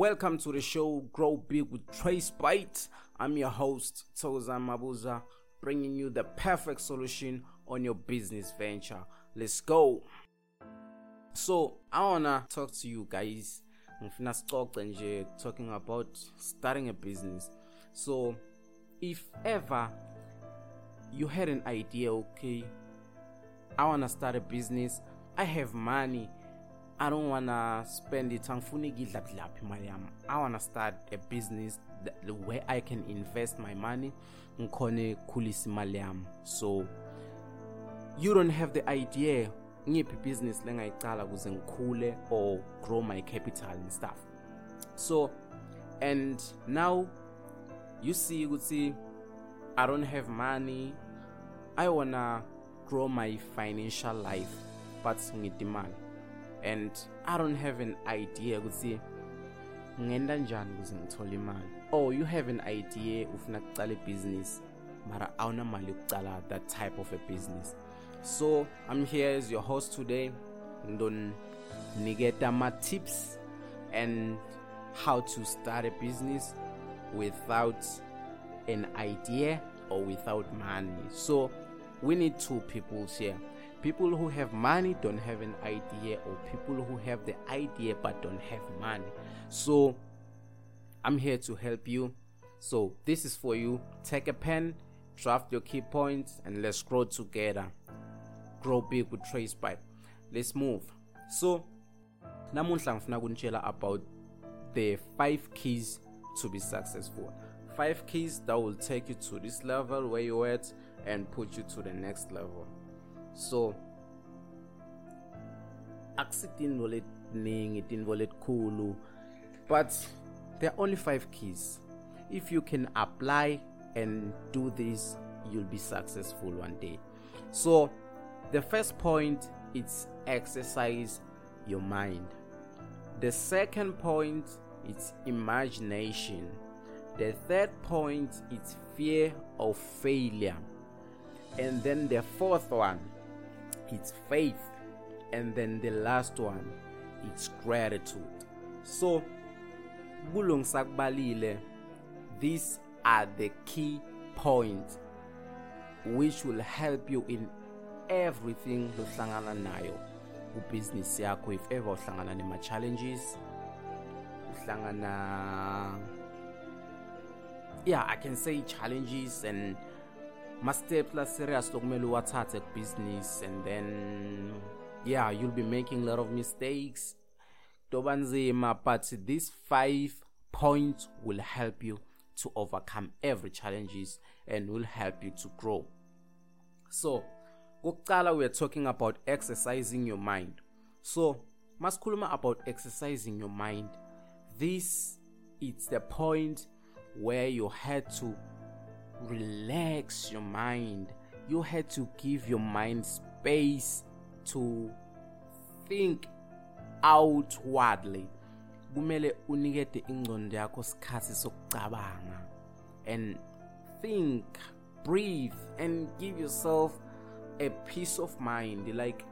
Welcome to the show Grow Big with Trace Bite. I'm your host, Tozan Mabuza, bringing you the perfect solution on your business venture. Let's go. So, I wanna talk to you guys. ngifuna sicoce nje talking about starting a business. So, if ever you had an idea, okay, I wanna start a business, I have money, I don't wanna spend it. Angifuna ikidla kulaphi imali yami I wanna start a business that, where I can invest my money ngikhone khulisa imali so you don't have the idea ngiphi business lengayicala ukuze ngikhule or grow my capital and stuff. So and now you see ukuthi I don't have money. I wanna grow my financial life but ngidimali and I don't have an idea ukuthi ngenda njani ukuze ngithole imali. Or you have an idea ufuna kucala business mara awuna mali yokucala that type of a business. So I'm here as your host today ngidoniketa ma tips and how to start a business without an idea or without money. So we need two people here people who have money don't have an idea or people who have the idea but don't have money. So i'm here to help you. So this is for you. Take a pen draft your key points and let's grow together. Grow big with trace pipe let's move. So namunhla ngifuna kunitshela about the five keys to be successful. Five keys that will take you to this level where you're at and put you to the next level so akusidinto letiningi tinto letikhulu but there are only five keys. If you can apply and do this you'll be successful one day. So the first point is exercise your mind. The second point is imagination. The third point is fear of failure. And then the fourth one it's faith and then the last one it's gratitude. So kulongisakubalile these are the key points which will help you in everything lohlangana nayo kubusiness yakho. If ever uhlangana nema challenges uhlangana yeah i can say challenges and ma-steps la-serious lokumele uwathathe ku-business and then yeah you'll be making a lot of mistakes. Toba nzima but these five points will help you to overcome every challenges and will help you to grow. So kokucala we are talking about exercising your mind. So masikhuluma about exercising your mind. This it's the point where you had to relax your mind. You had to give your mind space to think outwardly. Kumele unikete ingqondo yakho isikhathi sokucabanga and think, breathe and give yourself a peace of mind. Like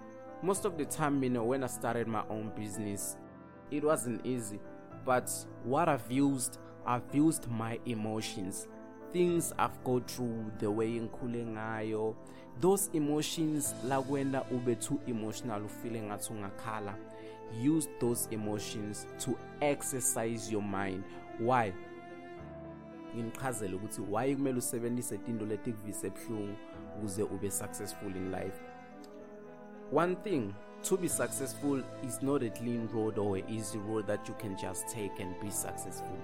most of the time, you know, when I started my own business, it wasn't easy. But what I've used, I've used my emotions things I've go through the way ngikhule ngayo those emotions la kwenda ube too emotional ufile ngathi ungakhala. Use those emotions to exercise your mind. Why? Nginichazele ukuthi why kumele usebenzise tinto letikuvisa ebuhlungu ukuze ube successful in life. One thing to be successful is not a clean road or an easy road that you can just take and be successful.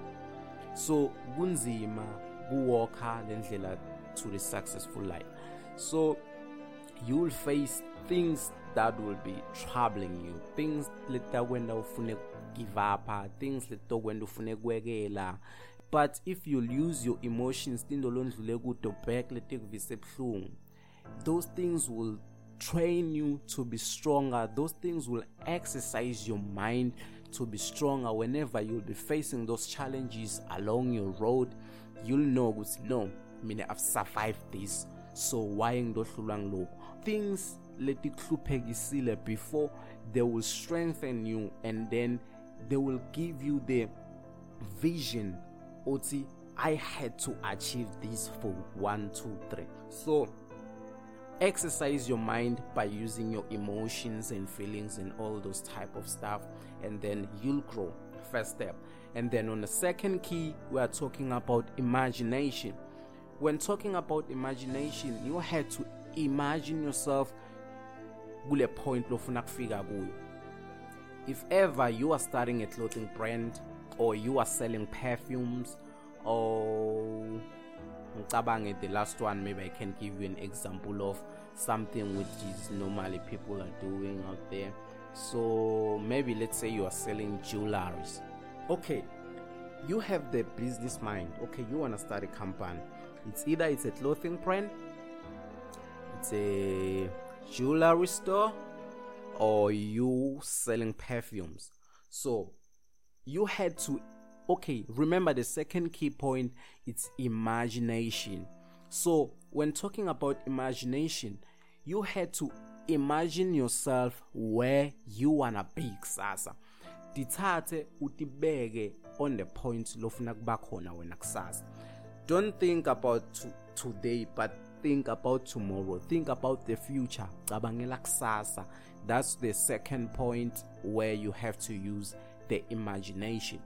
So kunzima kuwalker lendlela to the successful life. So you will face things that will be troubling you. Things letakwenda ufune give up things letokwenda ufune kwekela. But if you'll use your emotions tinto londlule kudo back letikuvisa ebuhlungu those things will train you to be stronger. Those things will exercise your mind to be stronger whenever you'll be facing those challenges along your road you'll know ukuthi no mina i've survived this. So why ngidohlulwa ngilokhu? Things letikuhluphekisile before they will strengthen you and then they will give you the vision uthi i had to achieve this for one two three. So exercise your mind by using your emotions and feelings and all those type of stuff and then you'll grow first step. And then on the second key we are talking about imagination. When talking about imagination you had to imagine yourself kule point lofuna kufika kuyo. If ever you are starting a clothing brand or you are selling perfumes or ngicabange the last one maybe i can give you an example of something which is normally people are doing out there so maybe let's say you are selling jewelries. Okay you have the business mind. Okay you want to start a company. It's either it's a clothing brand it's a jewelry store or you selling perfumes. So you had to okay remember the second key point it's imagination. So when talking about imagination you had to imagine yourself where you wanna be kusasa. Dithathe utibeke on the point lofuna kuba khona wena kusasa. Don't think about today but think about tomorrow. Think about the future. Cabangela kusasa. That's the second point where you have to use the imagination.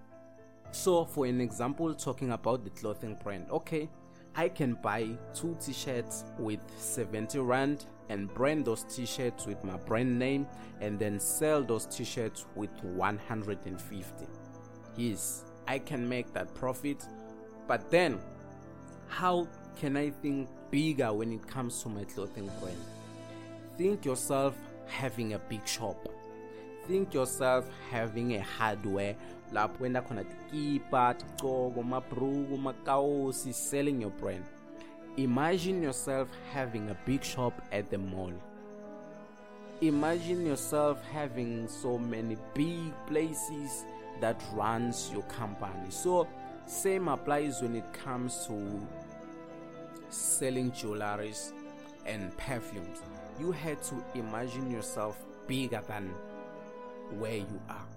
So for an example talking about the clothing brand. Okay i can buy two t-shirts with 70 rand and brand those t-shirts with my brand name and then sell those t-shirts with 150 yes i can make that profit but then how can i think bigger when it comes to my clothing brand? Think yourself having a big shop. Think yourself having a hardware. Lapho kwenta khona tikipa tigcoko mabruku makawusi selling your brand imagine yourself having a big shop at the mall. Imagine yourself having so many big places that runs your company. So same applies when it comes to selling jewelries and perfumes. You had to imagine yourself bigger than where you are.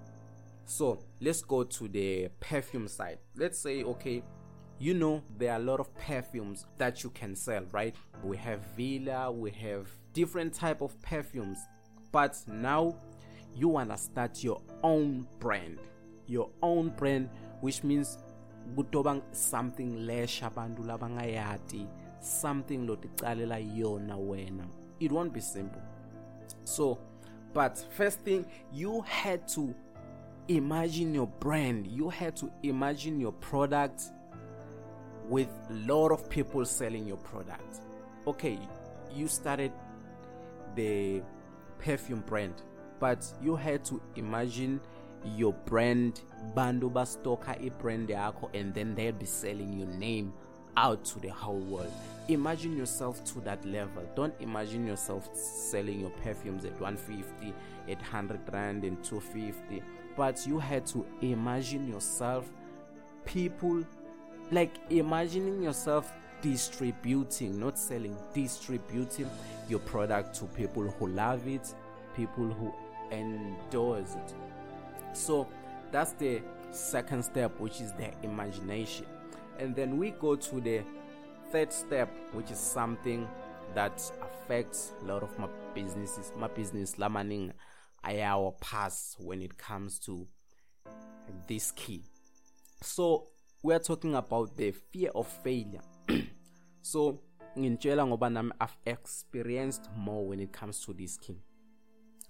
So let's go to the perfume side. Let's say okay you know there are a lot of perfumes that you can sell right? We have villa we have different type of perfumes but now you want to start your own brand. Your own brand which means kutoba something lesha abantu labangayati something loticalela yona wena. It won't be simple. So but first thing you had to imagine your brand. You had to imagine your product with a lot of people selling your product. Okay you started the perfume brand but you had to imagine your brand bantu bastoka i-brand yakho and then they'll be selling your name out to the whole world. Imagine yourself to that level. Don't imagine yourself selling your perfumes at 150 at 100 rand and 250 but you had to imagine yourself people like imagining yourself distributing not selling distributing your product to people who love it people who endorse it. So that's the second step which is the imagination. And then we go to the third step which is something that affects a lot of my businesses my business lamaning ayawa pass when it comes to this key. So we are talking about the fear of failure. So ngintshela ngoba nami i've experienced more when it comes to this key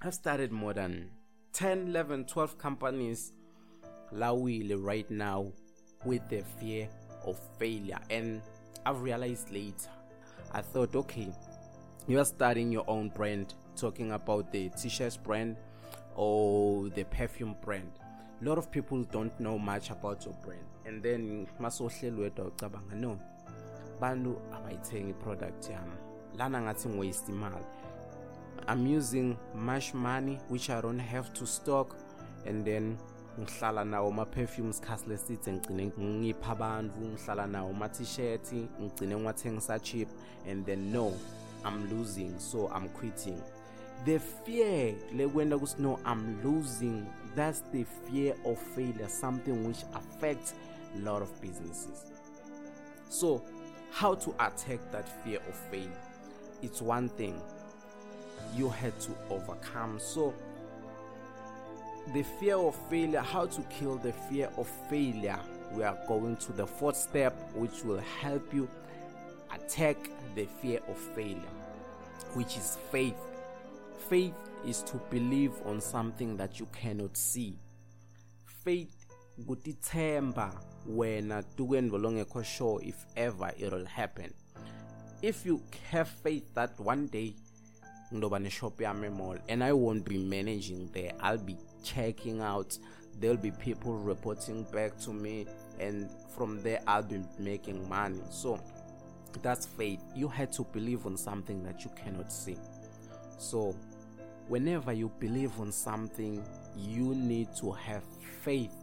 i've started more than 10 11 12 companies lawile right now with the fear of failure. And i've realized later i thought okay you are starting your own brand talking about the t-shirts brand or the perfume brand. A lot of people don't know much about your brand and then masohleli wedwa ucabanga no bantu abayithenga iproduct yami. Lana ngathi ngiwaste imali. I'm using much money which i don't have to stock and then ngihlala nawo ama-perfumes sikhathi leside ngigcine ngipha abantu ngihlala nawo ama-t-shirt ngigcine ngiwathengisa cheap and then no i'm losing so i'm quitting. The fear lekwenda ukuthi no i'm losing. That's the fear of failure something which affects lot of businesses. So how to attack that fear of failure? It's one thing you had to overcome. So the fear of failure how to kill the fear of failure we are going to the fourth step which will help you attack the fear of failure which is faith. Faith is to believe on something that you cannot see. Faith kutithemba wena tukwenvo longekho sure if ever it will happen. If you have faith that one day ngizoba neshop yami emall and i won't be managing there i'll be checking out there'll be people reporting back to me and from there i'll be making money. So that's faith. You had to believe on something that you cannot see. So whenever you believe on something you need to have faith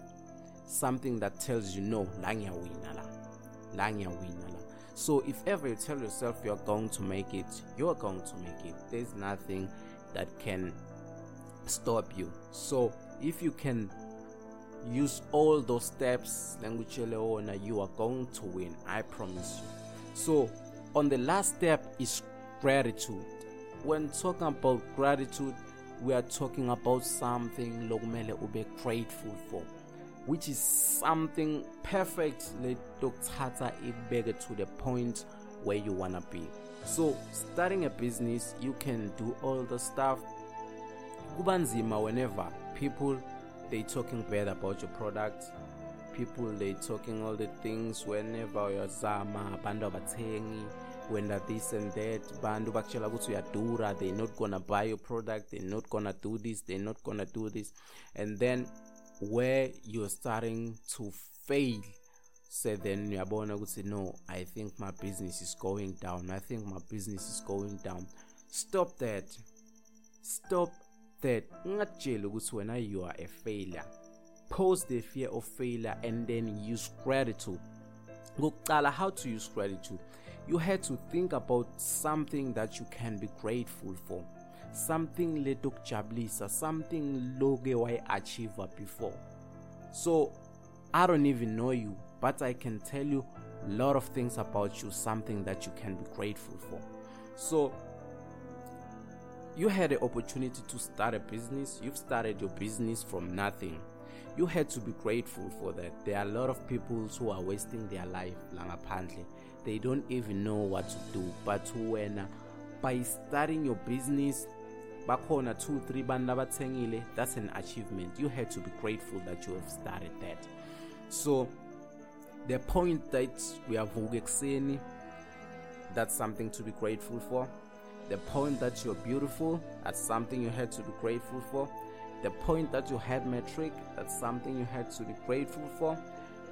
something that tells you no la ngiyawina la. La ngiyawina la. So if ever you tell yourself you're going to make it you're going to make it. There's nothing that can stop you. So if you can use all those steps language you are going to win i promise you. So on the last step is gratitude. When talking about gratitude we are talking about something lokumele ube grateful for which is something perfect letokuthatha ikubeke to the point where you wanna be. So starting a business you can do all the stuff. Kuba nzima whenever people they talking bad about your product. People they talking all the things whenever uyazama abantu abathengi wenda this and that. Bantu bakutshela ukuthi they're not gonna buy your product they're not gonna do this they're not gonna do this. And then where you're starting to fail. So then uyabona ukuthi no i think my business is going down. I think my business is going down. Stop that. Stop that. Ungakutsheli ukuthi wena you are a failure. Pose the fear of failure and then use gratitude. Kokuqala how to use gratitude? You had to think about something that you can be grateful for something letokujabulisa something loke wayi-achieva before. So i don't even know you but i can tell you a lot of things about you something that you can be grateful for. So you had the opportunity to start a business. You've started your business from nothing. You had to be grateful for that. There are a lot of people who are wasting their life langaphandle they don't even know what to do. But wena by starting your business bakhona 2 3 bantu labathengile that's an achievement. You had to be grateful that you have started that. So the point that we uyavuka ekuseni that's something to be grateful for. The point that you're beautiful that's something you had to be grateful for. The point that you had metric that's something you had to be grateful for.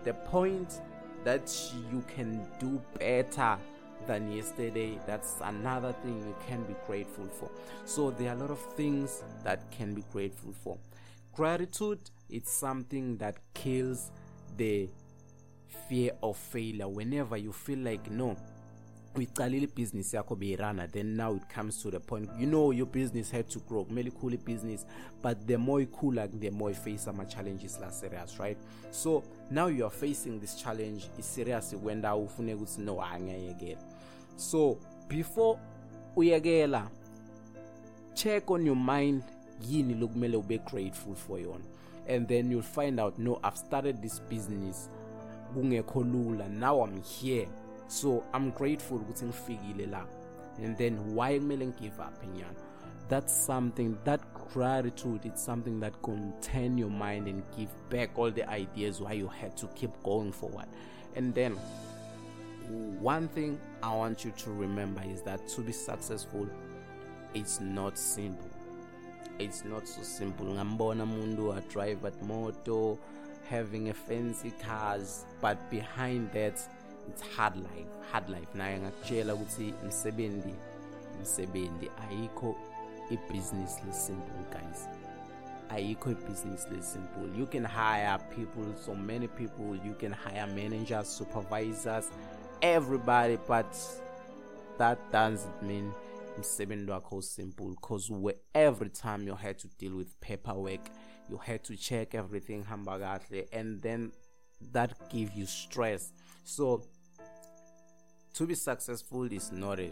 The point that you can do better than yesterday. That's another thing you can be grateful for. So there are a lot of things that can be grateful for. Gratitude it's something that kills the fear of failure. Whenever you feel like no uyicalile ibhizinisi yakho beyirana then now it comes to the point you know your business had to grow. Kumele ikhule ibhizinisi but the more ikhula the more iface ama-challenges la serious right? So now you are facing this challenge iserious kwenda ufuneka ukuthi no angiyayekela so before uyekela check on your mind yini lokumele ube grateful for yona. And then you'll find out no i've started this business kungekho lula now i'm here so i'm grateful ukuthi ngifikile la. And then why kumele ngigive up nyana that's something that gratitude it's something that can turn your mind and give back all the ideas why you had to keep going forward. And then one thing i want you to remember is that to be successful it's not simple. It's not so simple. Ngambona umuntu a drive at moto having a fancy cars but behind that it's hard life hard life. Naye ngakutshela ukuthi imsebenzi imsebenzi ayikho ibhizinisi lesimple guys. Ayikho ibhizinisi lesimple. You can hire people so many people. You can hire managers supervisors everybody but that doesn't mean umsebenzi wakho simple because every time you had to deal with paperwork you had to check everything hamba and then that give you stress. So to be successful is not a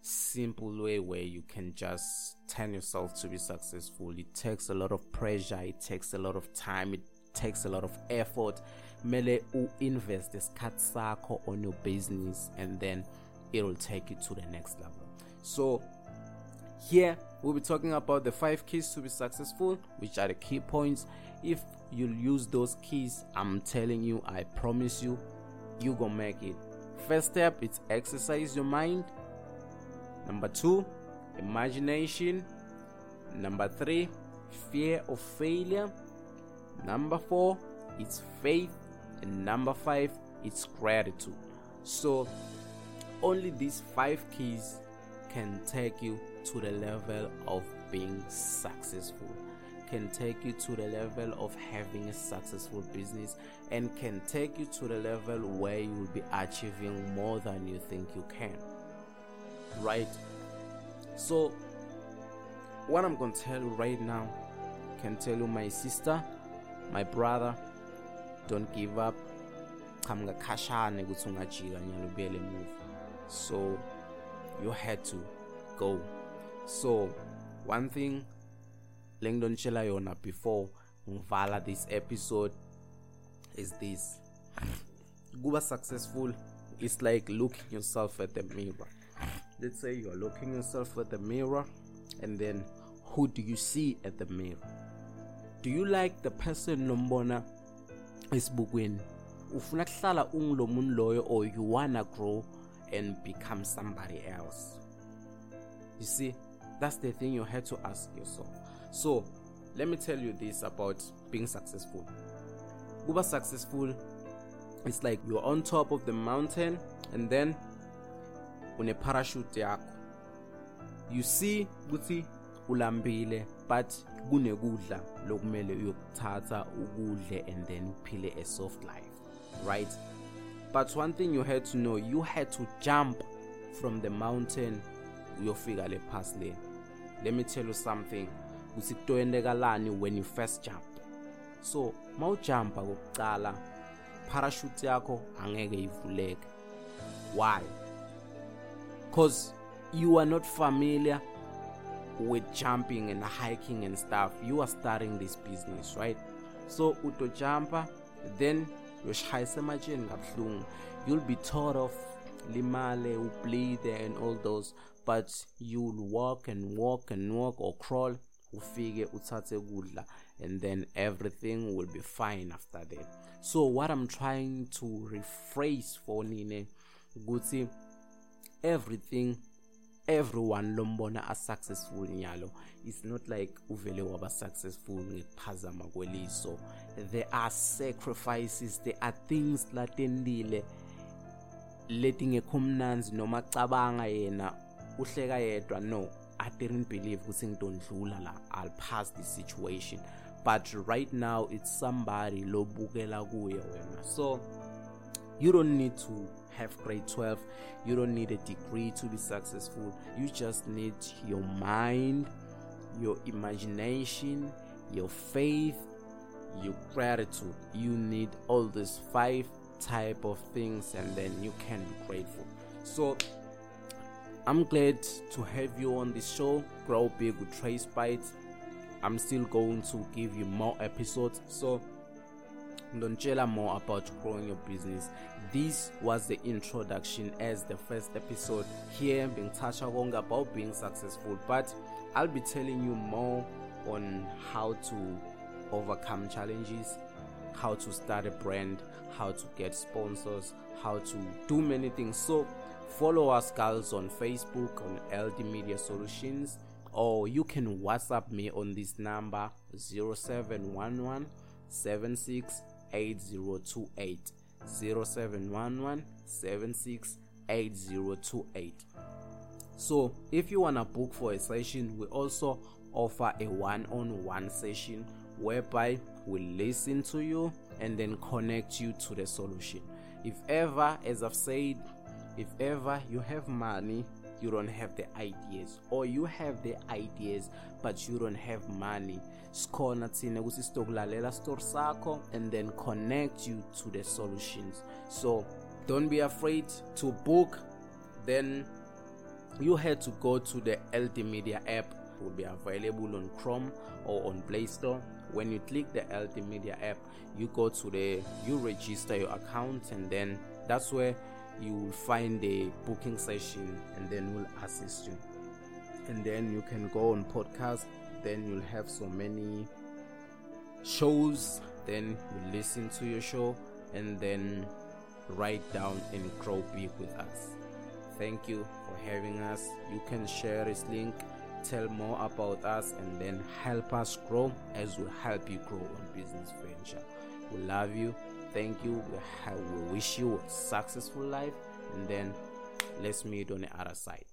simple way where you can just turn yourself to be successful. It takes a lot of pressure it takes a lot of time it takes a lot of effort. Mele u-invest isikhathi sakho on your business and then it will take you to the next level. So here we'll be talking about the five keys to be successful which are the key points. If you use those keys i'm telling you i promise you you gonna make it first step is exercise your mind. Number two imagination. Number three fear of failure. Number four it's faith. And number five it's gratitude. So only these five keys can take you to the level of being successful can take you to the level of having a successful business and can take you to the level where you will be achieving more than you think you can right? So what i'm going to tell you right now can tell you my sister my brother don't give up. So you had to go. So one thing lengidonitshela yona before ngivala this episode is this. Kuba successful it's like looking yourself at the mirror. Let's say you're looking yourself at the mirror and then who do you see at the mirror? Do you like the person lombona esibukweni? Ufuna kuhlala ungulo muntu loyo or you wanna grow and become somebody else? You see that's the thing you had to ask yourself so let me tell you this about being successful. Kuba successful it's like you're on top of the mountain and then une parachute yakho you see ukuthi ulambile but kunekudla lokumele uyokuthatha ukudle and then uphile a soft life right? But one thing you had to know you had to jump from the mountain uyofika le le. Let me tell you something ukuthi when you first jump. So mawujumpa kokucala parachute yakho angeke ivuleke. Why? Because you are not familiar with jumping and hiking and stuff. You are starting this business right? So utojumpa then uyoshayisa ematsheni kabuhlungu. You'll be taught of limale ubleed and all those but you'll walk and walk and walk or crawl ufike uthathe kudla and then everything will be fine after that. So what i'm trying to rephrase for nine ukuthi everything everyone lombona asuccessful nyalo it's not like uvele waba successful ngekuphazama kweliso. There are sacrifices there are things latendile letingekho mnanzi noma cabanga yena uhleka yedwa no. I didn't believe ukuthi ngidondlula la i'll pass this situation. But right now it's somebody lobukela kuye wena. So you don't need to have grade 12 you don't need a degree to be successful. You just need your mind your imagination your faith your gratitude. You need all these five type of things and then you can be grateful. So i'm glad to have you on this show grow big with trace bites i'm still going to give you more episodes so Ndonchela more about growing your business. This was the introduction as the first episode here being touched on about being successful, but I'll be telling you more on how to overcome challenges, how to start a brand, how to get sponsors, how to do many things. So follow us girls on Facebook on LD Media Solutions or you can WhatsApp me on this number 0711 76 8028 0711 76 8028 so if you want to book for a session we also offer a one-on-one session whereby we listen to you and then connect you to the solution. If ever as i've said if ever you have money you don't have the ideas. Or you have the ideas but you don't have money. Sikhona thina ukuthi sitokulalela story sakho and then connect you to the solutions. So don't be afraid to book. Then you had to go to the LD Media app. It will be available on Chrome or on Play Store. When you click the LD Media app you go to the you register your account and then that's where you will find a booking session and then we'll assist you. And then you can go on podcast then you'll have so many shows then you listen to your show and then write down and grow big with us. Thank you for having us. You can share this link tell more about us and then help us grow as we help you grow on business venture. We love you thank you. We, wish you a successful life. And then let's meet on the other side